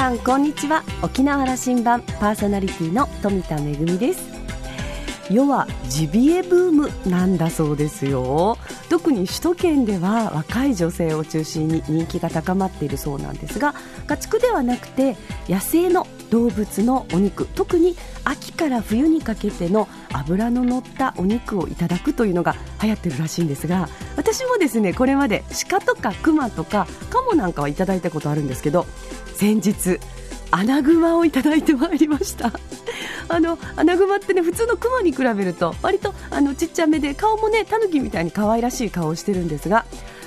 さんこんにちは。沖縄羅針盤パーソナリティの富田恵です。世はジビエブームなんだそうですよ。特に首都圏では若い女性を中心に人気が高まっているそうなんですが家畜ではなくて野生の動物のお肉。特に秋から冬にかけての脂の乗ったお肉をいただくというのが流行ってるらしいんですが私もですねこれまで鹿とか熊とかカモなんかはいただいたことあるんですけど先日アナグマをいただいてまいりました。あのアナグマってね普通のクマに比べると割とあのちっちゃめで顔もねタヌキみたいに可愛らしい顔をしてるんですが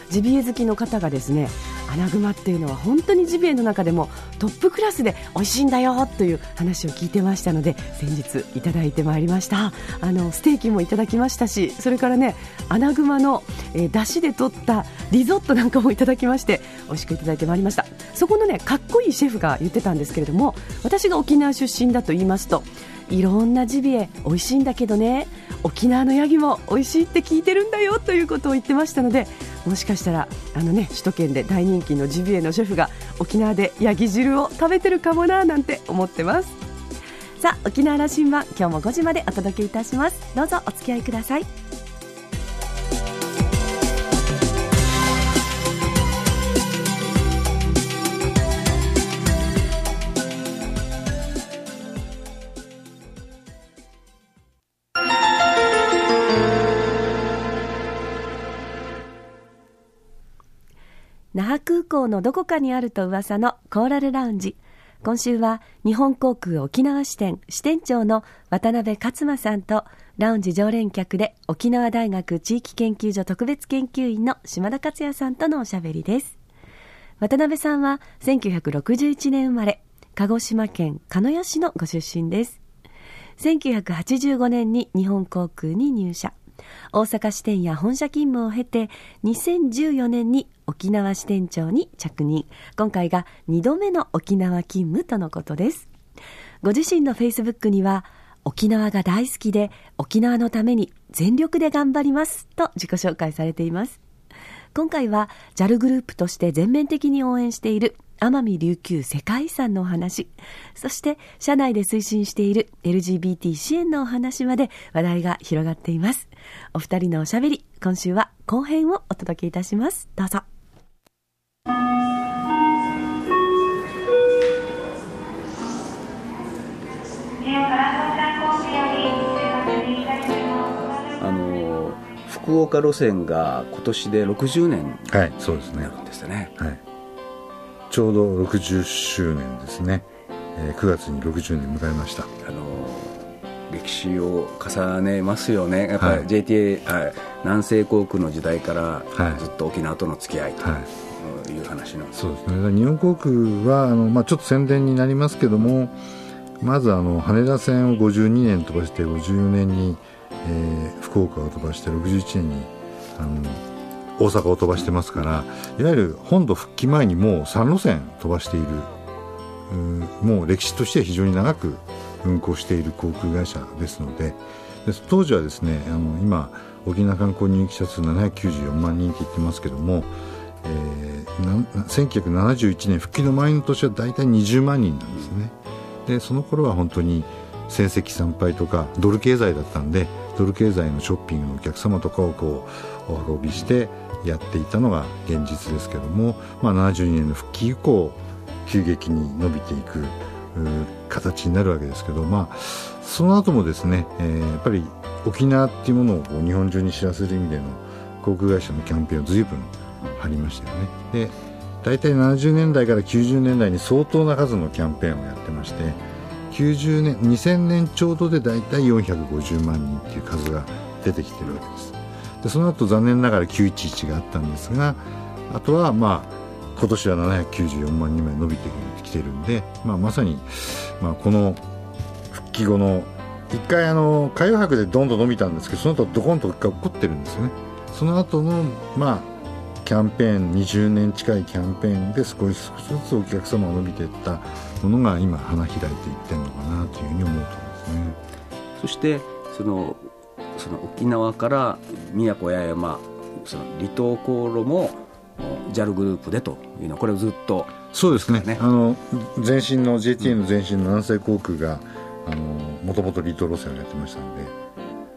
ジビエ好きの方がですねアナグマっていうのは本当にジビエの中でもトップクラスで美味しいんだよという話を聞いてましたので先日いただいてまいりました。あのステーキもいただきましたしそれからねアナグマの、えー、出汁で取ったリゾットなんかもいただきまして美味しくいただいてまいりました。そこのねかっこいいシェフが言ってたんですけれども私が沖縄出身だと言いますといろんなジビエ美味しいんだけどね沖縄のヤギも美味しいって聞いてるんだよということを言ってましたのでもしかしたらあの、ね、首都圏で大人気のジビエのシェフが沖縄でヤギ汁を食べてるかもななんて思ってます。さあ沖縄羅針盤今日も5時までお届けいたします。どうぞお付き合いください。港のどこかにあると噂のコーラルラウンジ。今週は日本航空沖縄支店支店長の渡辺勝馬さんとラウンジ常連客で沖縄大学地域研究所特別研究員の島田克也さんとのおしゃべりです。渡辺さんは1961年生まれ、鹿児島県鹿屋市のご出身です。1985年に日本航空に入社。大阪支店や本社勤務を経て2014年に沖縄支店長に着任。今回が2度目の沖縄勤務とのことです。ご自身のフェイスブックには沖縄が大好きで沖縄のために全力で頑張りますと自己紹介されています。今回は JAL グループとして全面的に応援している奄美琉球世界遺産のお話、そして社内で推進している LGBT 支援のお話まで話題が広がっています。お二人のおしゃべり、今週は後編をお届けいたします。どうぞ。あの福岡路線が今年で60年はいそうですねですね、はいちょうど60周年ですね、えー、9月に60年迎えました。あの歴史を重ねますよね。やっぱり JTA、はい、南西航空の時代からずっと沖縄との付き合いと、い、う話なんです、そうですね。日本航空はあの、まあ、ちょっと宣伝になりますけどもまずあの羽田線を52年飛ばして54年に、えー、福岡を飛ばして61年にあの大阪を飛ばしてますからいわゆる本土復帰前にもう3路線飛ばしている。もう歴史として非常に長く運航している航空会社ですので。で当時はですねあの今沖縄観光人気者数794万人って言ってますけども、えー、1971年復帰の前の年は大体20万人なんですね。でその頃は本当に戦績参拝とかドル経済だったんでドル経済のショッピングのお客様とかをこうお運びしてやっていたのが現実ですけども、まあ、72年の復帰以降急激に伸びていく形になるわけですけど、まあ、その後もですね、えー、やっぱり沖縄っていうものを日本中に知らせる意味での航空会社のキャンペーンを随分ありましたよね。で大体70年代から90年代に相当な数のキャンペーンをやってまして90年2000年ちょうどで大体450万人っていう数が出てきてるわけですでその後残念ながら911があったんですがあとはまあ今年は794万人まで伸びてきてるんで、まあ、まさに、まあ、この復帰後の一回あの海洋博でどんどん伸びたんですけどその後ドコンと一回起こってるんですよね。その後のまあキャンペーン20年近いキャンペーンで少しずつお客様が伸びていったものが今花開いていってるのかなというふうに思うとですね。そしてそのその沖縄から宮古八重山その離島航路も JAL グループでというのはこれをずっとそうですね。あの前身の JTA の前身の南西航空がもともと離島路線をやってましたので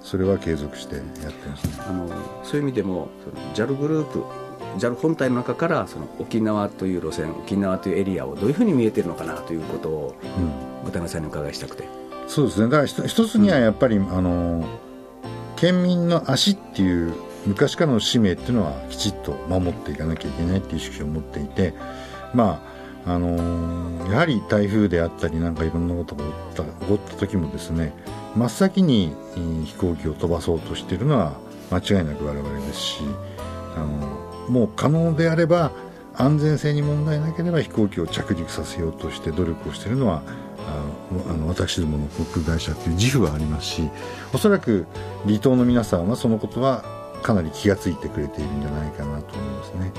それは継続してやってます、ね、あのそういう意味でも JAL グループ JAL 本体の中からその沖縄という路線沖縄というエリアをどういうふうに見えてるのかなということを渡辺さんに伺いしたくて、そうですね。だから一つにはやっぱり、うん、あの県民の足っていう昔からの使命っていうのはきちっと守っていかなきゃいけないっていう意識を持っていてまああのー、やはり台風であったりなんかいろんなことが起こった時もですね真っ先に飛行機を飛ばそうとしてるのは間違いなく我々ですしあのもう可能であれば安全性に問題なければ飛行機を着陸させようとして努力をしているのはあの私どもの航空会社という自負はありますしおそらく離島の皆さんはそのことはかなり気が付いてくれているんじゃないかなと思いますね。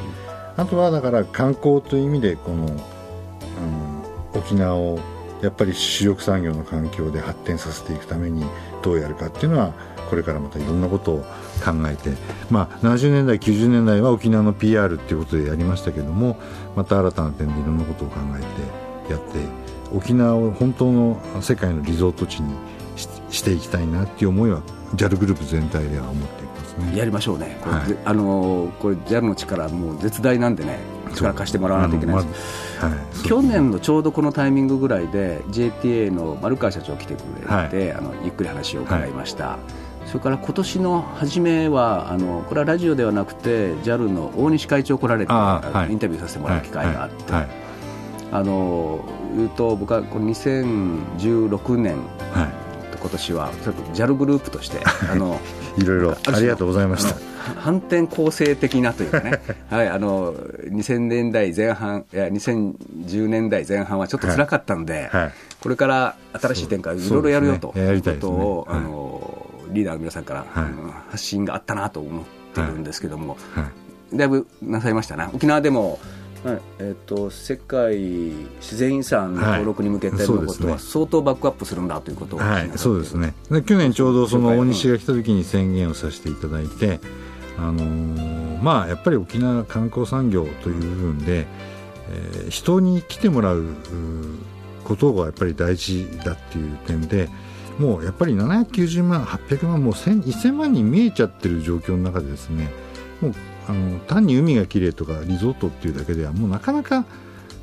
あとはだから観光という意味でこの、うん、沖縄をやっぱり主力産業の環境で発展させていくためにどうやるかっていうのはこれからまたいろんなことを考えて、まあ、70年代、90年代は沖縄の PR っていうことでやりましたけどもまた新たな点でいろんなことを考えてやって沖縄を本当の世界のリゾート地にしていきたいなっていう思いは JAL グループ全体では思っていますね。やりましょうね、はい、あのこれ JAL の力もう絶大なんでね力貸してもらわないといけないです、まはい、去年のちょうどこのタイミングぐらいで JTA の丸川社長来てくれて、はい、あのゆっくり話を伺いました、それから今年の初めはあのこれはラジオではなくて JAL の大西会長来られて、インタビューさせてもらう機会があって、あの言うと僕はこの2016年、はい、今年は JAL グループとしてあの いろいろありがとうございました。反転攻勢的なというかね、はい、あの2000年代前半いや2010年代前半はちょっと辛かったので、はい。はい、これから新しい展開いろいろやるよということを、ね、あのリーダーの皆さんから、発信があったなと思ってるんですけども、だいぶなさいましたね沖縄でもはい。えーと、世界自然遺産の登録に向けてのことは相当バックアップするんだということを、はい、そうですね。で去年ちょうどその大西が来た時に宣言をさせていただいて、あのー、まあ、やっぱり沖縄観光産業という部分で、えー、人に来てもらうことがやっぱり大事だっていう点でもうやっぱり790万、800万もう1000万人見えちゃってる状況の中でですねもうあの単に海がきれいとかリゾートっていうだけではもうなかなか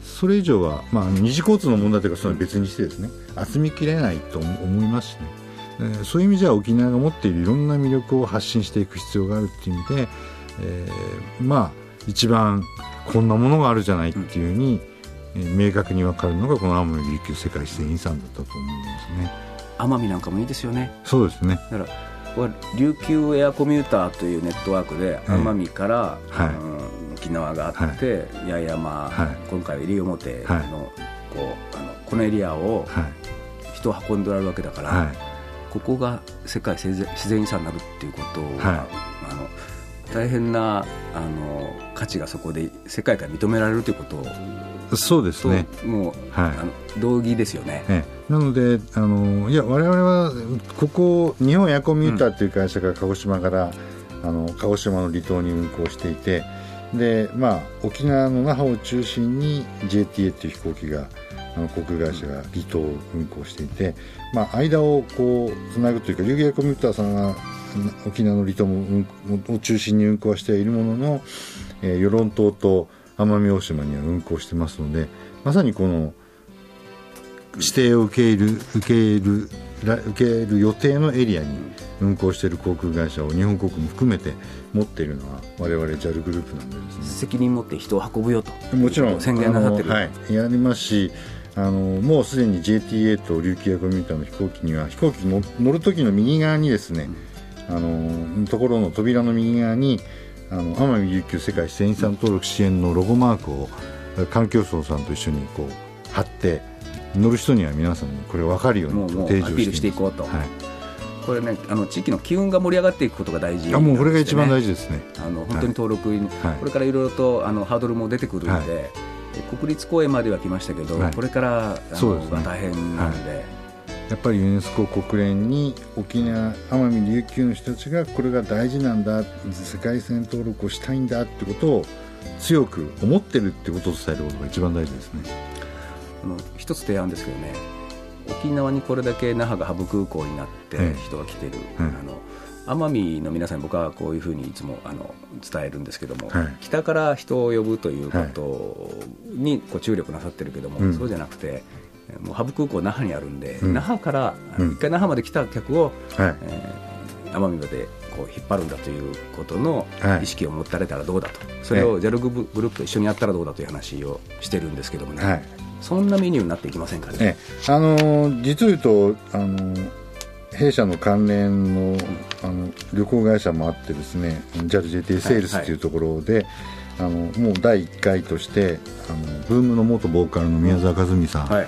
それ以上は、まあ、二次交通の問題というかそれは別にしてですね集みきれないと思いますしね、えー、そういう意味じゃ沖縄が持っているいろんな魅力を発信していく必要があるっていう意味で、えー、まあ一番こんなものがあるじゃないっていうふうに、えー、明確に分かるのがこの奄美琉球世界自然遺産だったと思いますね。奄美なんかもいいですよね。そうですね。だからは琉球エアコミューターというネットワークで奄美から、はい、うん、沖縄があって、はい、八重山、はい、今回は西表の,、こうあのこのエリアを人を運んでおられるわけだから、ここが世界自然遺産になるっていうことは、あの大変なあの価値がそこで世界から認められるということをそうですね。もう、はい、あの同義ですよね、ええ、なのであのいや我々はここ日本エアコンミューターという会社が鹿児島から、うん、あの鹿児島の離島に運航していてで、まあ、沖縄の那覇を中心に JTA という飛行機があの航空会社が離島を運航していて、まあ、間をこうつなぐというか琉球エアコンミューターさんは沖縄の離島もを中心に運航しているものの、えー、与論島と奄美大島には運航してますのでまさにこの指定を受け入る受け入る受ける予定のエリアに運航している航空会社を日本航空も含めて持っているのは我々 JAL グループなんでですね。責任持って人を運ぶよと。もちろん。宣言なさってる、はい、やりますしあのもうすでに JTA と琉球エアコミューターの飛行機には飛行機の乗る時の右側にですね、あのところの扉の右側にあの奄美琉球世界自然遺産登録支援のロゴマークを環境省さんと一緒にこう貼って乗る人には皆さんにこれ分かるように提示してしていこうと、はい、これねあの地域の機運が盛り上がっていくことが大事、ね、あもうこれが一番大事ですね。あの本当に登録、はい、これからいろいろとあのハードルも出てくるんで、はい、国立公園までは来ましたけど、これからあの、ね、大変なので、やっぱりユネスコ国連に沖縄奄美琉球の人たちがこれが大事なんだ世界線登録をしたいんだってことを強く思ってるってことを伝えることが一番大事ですね。あの一つ提案ですけどね沖縄にこれだけ那覇がハブ空港になって人が来てる、あの奄美の皆さんに僕はこういうふうにいつもあの伝えるんですけども、はい、北から人を呼ぶということにこう注力なさってるけども、はい、そうじゃなくて、もうハブ空港那覇にあるんで、うん、那覇から一回那覇まで来た客を、はい、えー、奄美までこう引っ張るんだということの意識を持たれたらどうだと、それを JAL グループと一緒にやったらどうだという話をしてるんですけどもね、そんなメニューになっていきませんかね。あの実を言うとあの弊社の関連のあの旅行会社もあってですね JALJT セールスというところで、はいはい、あのもう第1回としてあのブームの元ボーカルの宮沢和美さん、はい、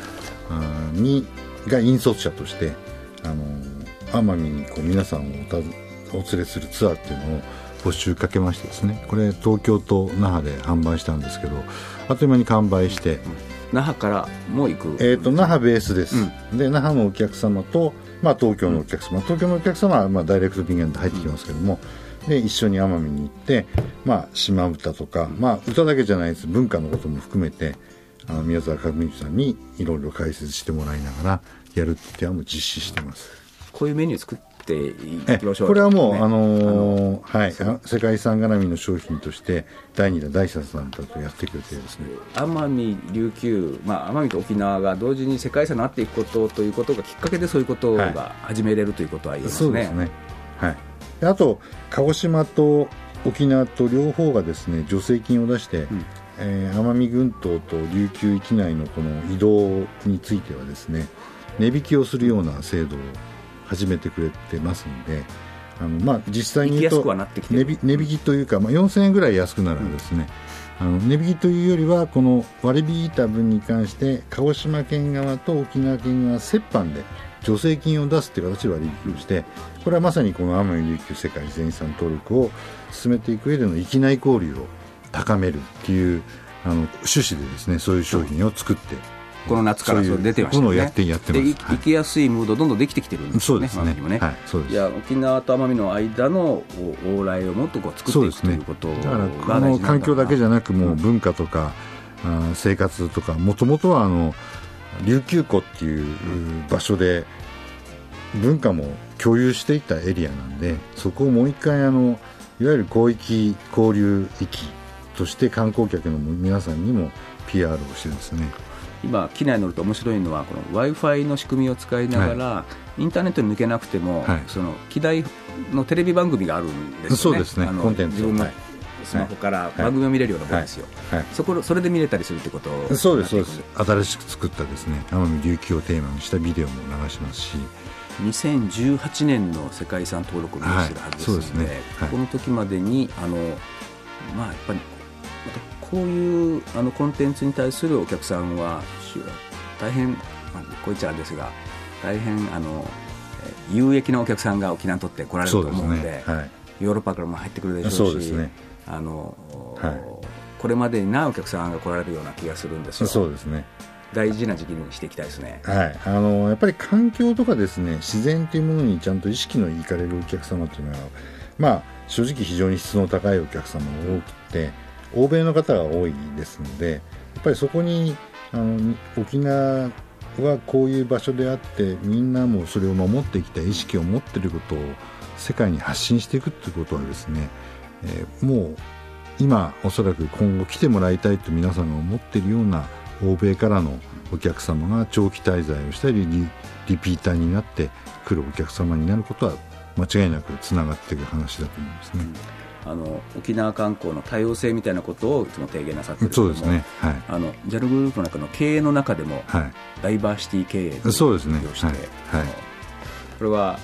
にが引率者としてあの奄美にこう皆さんをお連れするツアーっていうのを募集かけましてですね。これ東京と那覇で販売したんですけどあっという間に完売して、那覇からも行く、えーと、那覇ベースです、うん、で那覇のお客様とまあ、東京のお客様、東京のお客様はまあダイレクト便で入ってきますけども、で一緒に奄美に行って、まあ、島唄とか、まあ、歌だけじゃないです。文化のことも含めてあの宮沢和道さんにいろいろ解説してもらいながらやるっていうのも実施してます。こういうメニュー作っていきましょう、これはもう、ね、あのー、はい、世界遺産絡みの商品として第2弾第3弾だとやっていく予定ですね。奄美琉球、まあ、奄美と沖縄が同時に世界遺産になっていくことということがきっかけでそういうことが始めれる、はい、ということは言えますね。そうですね。はい。あと鹿児島と沖縄と両方がですね助成金を出して、うん、えー、奄美群島と琉球域内のこの移動についてはですね値引きをするような制度を始めてくれてますのであの、まあ、実際に言うと値引きというか、まあ、4000円ぐらい安くなるんですね、うん、あの値引きというよりはこの割り引いた分に関して鹿児島県側と沖縄県側折半で助成金を出すという形で割引をしてこれはまさにこの奄美琉球世界全遺産登録を進めていく上での域内交流を高めるっていうあの趣旨でですねそういう商品を作ってこの夏からそう出てましたね。やってやってます。行きやすいムードどんどんできてきてるんですよね。そうですね。ねはい、そうです。いや沖縄と奄美の間の往来をもっとこう作っていくということだからこの環境だけじゃなくもう文化とか、うん、生活とかもともとはあの琉球湖っていう場所で文化も共有していたエリアなんでそこをもう一回あのいわゆる広域交流域として観光客の皆さんにも PR をしてですね。今、機内に乗ると面白いのは、w i f i の仕組みを使いながら、はい、インターネットに抜けなくても、はい、その機台のテレビ番組があるんですよね、そうですね。コンスマホから番組を見れるようなものですよ、はい、そこそれで見れたりするってことそうです、そうです、新しく作ったですね。奄美琉球をテーマにしたビデオも流しますし。2018年の世界遺産登録をしてるはずですので、はい。でね、この時までにあの、まあ、やっぱりこういうあのコンテンツに対するお客さんは大変、まあ、こう言っちゃうんですが大変あの有益なお客さんが沖縄にとって来られると思うので、ね。はい、ヨーロッパからも入ってくるでしょうし、ね、あの、はい、これまでにないお客さんが来られるような気がするんですよ。そうですね。大事な時期にしていきたいですね、はい、あのやっぱり環境とかですね自然というものにちゃんと意識のいかれるお客様というのは、まあ、正直非常に質の高いお客様が多くて欧米の方が多いですのでやっぱりそこにあの沖縄はこういう場所であってみんなもそれを守ってきた意識を持っていることを世界に発信していくということはですね、えー、もう今おそらく今後来てもらいたいと皆さんが思っているような欧米からのお客様が長期滞在をしたりリリピーターになって来るお客様になることは間違いなくつながっていく話だと思いますね。うんあの沖縄観光の多様性みたいなことをいつも提言なさってるそうですね、はい、あの JAL グループの中の経営の中でも、はい、ダイバーシティ経営というそうですね、して、はい、これは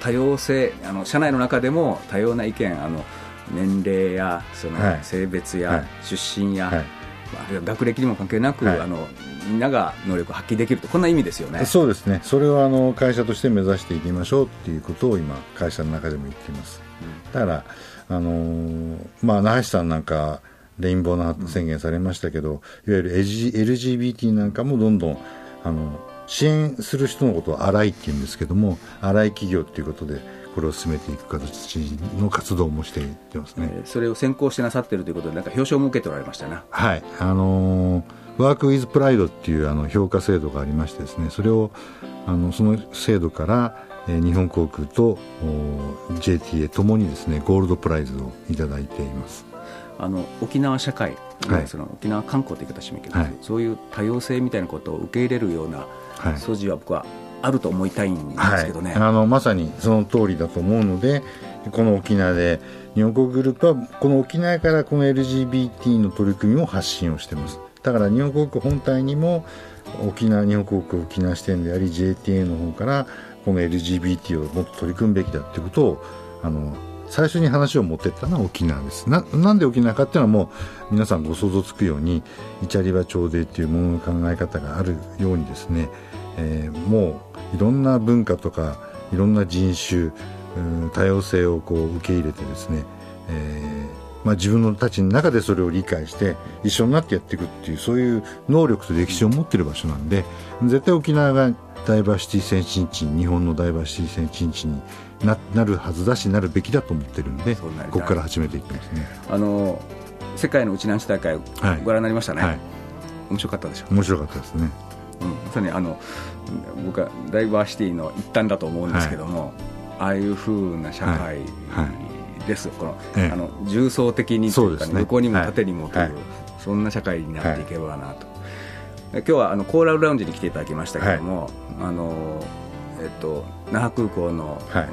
多様性あの社内の中でも多様な意見あの年齢やその性別や出身や、あるいは学歴にも関係なく、あのみんなが能力を発揮できると。こんな意味ですよね。そうですね。それをあの会社として目指していきましょうっていうことを今会社の中でも言っています、うん、だからあのー、まあ、那覇市さんなんか、レインボーの宣言されましたけど、いわゆる LGBT なんかもどんどん、あの、支援する人のことを荒いっていうんですけども荒い企業っていうことでこれを進めていく形の活動もしていってますね、えー、それを先行してなさっているということでなんか表彰も受けておられましたな。はい。あのー、ワーク・ウィズ・プライドっていうあの評価制度がありましてですねそれをあのその制度からえー、日本航空と JTA ともにですねゴールドプライズをいただいています。あの沖縄社会、はい、その沖縄観光という言い方しますけど、はい、そういう多様性みたいなことを受け入れるような素地は僕はあると思いたいんですけどね、はい、あのまさにその通りだと思うのでこの沖縄で日本航空グループはこの沖縄からこの LGBT の取り組みを発信をしています。だから日本航空本体にも沖縄日本航空沖縄支店であり JTA の方からこの LGBT をもっと取り組むべきだっていうことをあの最初に話を持ってったのは沖縄です。ななんで沖縄かっていうのはもう皆さんご想像つくようにイチャリバ朝礼っていうものの考え方があるようにですね、えー、もういろんな文化とかいろんな人種多様性をこう受け入れてですね、えーまあ、自分のたちの中でそれを理解して一緒になってやっていくっていうそういう能力と歴史を持っている場所なんで絶対沖縄がダイバーシティ先進地日本のダイバーシティ先進地にななるはずだしなるべきだと思ってるんでここから始めていってますね。あの世界のうちなんち大会ご覧になりましたね、はい、面白かったでしょ面白かったですね、うん、まさにあの僕はダイバーシティの一端だと思うんですけども、はい、ああいうふうな社会ですよ、この,、あの重層的にというか、ね、ね、横にも縦にもという、そんな社会になっていけばなと。今日はあのコーラルラウンジに来ていただきましたけれども、はい、あのえっと、那覇空港の、はい、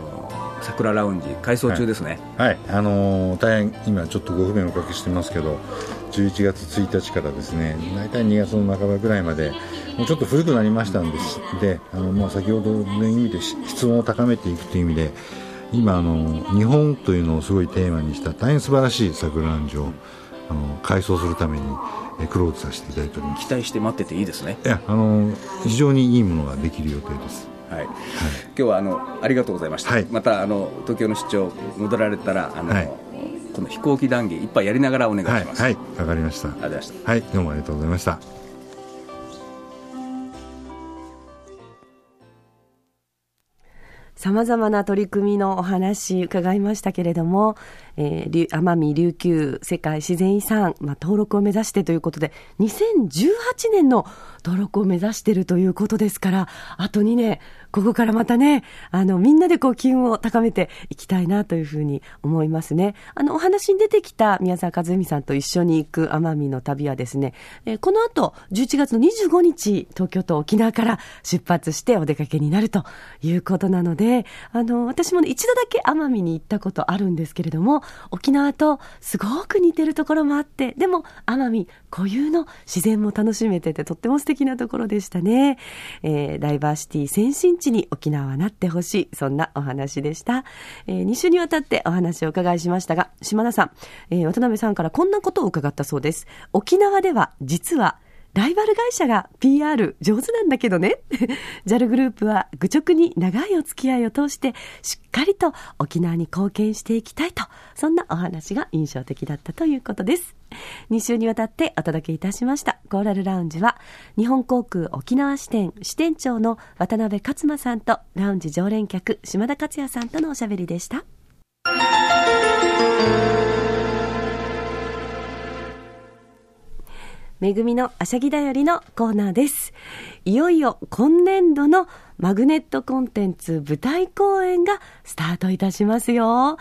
桜ラウンジ改装中ですね、はい、はい、あのー、大変今ちょっとご不便をおかけしてますけど11月1日からですね大体2月の半ばぐらいまでもうちょっと古くなりましたんです。であの、まあ、先ほどの意味で質問を高めていくという意味で今あの日本というのをすごいテーマにした大変素晴らしい桜ラウンジをあの改装するためにクローズさせていただいております。期待して待ってていいですね。いやあの非常にいいものができる予定です。はい、はい、今日はあのありがとうございました、はい、またあの東京の出張戻られたらあの、はい、この飛行機談義一杯やりながらお願いします。はい。わ、はい、かりました。ありがとうございました。はい。どうもありがとうございました様々な取り組みのお話伺いましたけれども、えー、奄美琉球世界自然遺産、まあ、登録を目指してということで、2018年の登録を目指しているということですから、あと2年、ここからまたね、あの、みんなでこう、機運を高めていきたいなというふうに思いますね。あの、お話に出てきた宮沢和美さんと一緒に行く奄美の旅はですね、えー、この後、11月の25日、東京と沖縄から出発してお出かけになるということなので、あの、私も、ね、一度だけ奄美に行ったことあるんですけれども、沖縄とすごく似てるところもあって、でも、奄美固有の自然も楽しめてて、とっても素敵なところでしたね。えー、ダイバーシティ先進地に沖縄はなってほしい。そんなお話でした。えー、2週にわたってお話を伺いしましたが、島田さん、えー、渡辺さんからこんなことを伺ったそうです。沖縄では実はライバル会社が PR 上手なんだけどね。JAL グループは愚直に長いお付き合いを通してしっかりと沖縄に貢献していきたいと、そんなお話が印象的だったということです。2週にわたってお届けいたしましたコーラルラウンジは日本航空沖縄支店支店長の渡辺勝馬さんとラウンジ常連客島田克也さんとのおしゃべりでした。めぐみのあしゃぎだよりのコーナーです。いよいよ今年度のマグネットコンテンツ舞台公演がスタートいたしますよ。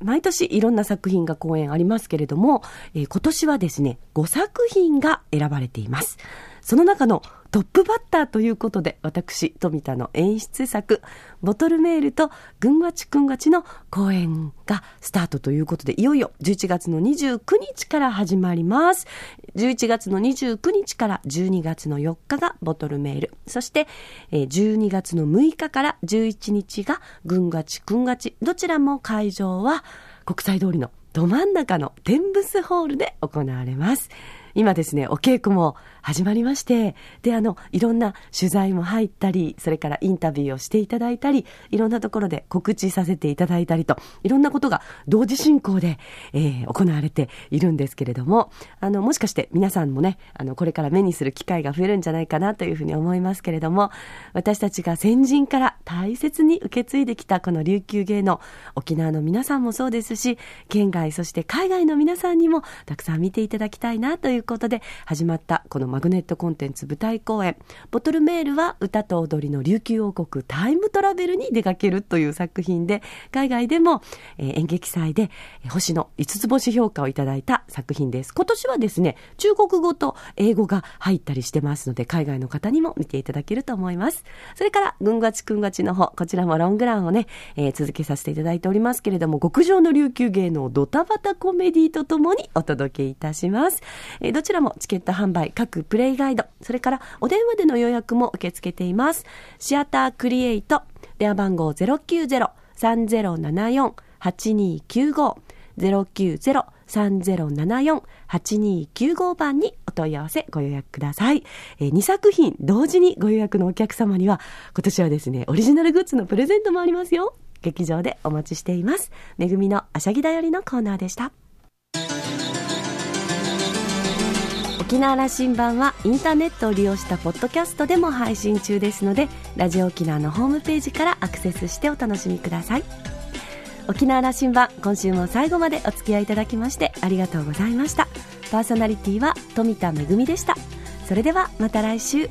毎年いろんな作品が公演ありますけれども、えー、今年はですね、5作品が選ばれています。その中のトップバッターということで、私、富田の演出作、ボトルメールとぐんがちくんがちの公演がスタートということで、いよいよ11月の29日から始まります。11月の29日から12月の4日がボトルメール。そして、12月の6日から11日がぐんがちくんがち。どちらも会場は国際通りのど真ん中の天ブスホールで行われます。今ですね、お稽古も始まりまして、で、あの、いろんな取材も入ったり、それからインタビューをしていただいたり、いろんなところで告知させていただいたりと、いろんなことが同時進行で、えー、行われているんですけれども、あの、もしかして皆さんもね、あの、これから目にする機会が増えるんじゃないかなというふうに思いますけれども、私たちが先人から大切に受け継いできたこの琉球芸能、沖縄の皆さんもそうですし、県外、そして海外の皆さんにもたくさん見ていただきたいなということで始まったこのマグネットコンテンツ舞台公演、ボトルメールは歌と踊りの琉球王国タイムトラベルに出かけるという作品で、海外でも、えー、演劇祭で星の5つ星評価をいただいた作品です。今年はですね、中国語と英語が入ったりしてますので、海外の方にも見ていただけると思います。それから、ぐんがちくんがちの方、こちらもロングランをね、えー、続けさせていただいておりますけれども、極上の琉球芸能ドタバタコメディとともにお届けいたします。えー、どちらもチケット販売、各プレイガイド、それからお電話での予約も受け付けています。シアタークリエイト、電話番号090-3074-8295、090-3074-8295番にお問い合わせご予約ください。えー、2作品同時にご予約のお客様には、今年はですね、オリジナルグッズのプレゼントもありますよ。劇場でお待ちしています。めぐみのあしゃぎだよりのコーナーでした。沖縄羅針盤はインターネットを利用したポッドキャストでも配信中ですのでラジオ沖縄のホームページからアクセスしてお楽しみください。沖縄羅針盤今週も最後までお付き合いいただきましてありがとうございました。パーソナリティは富田恵でした。それではまた来週。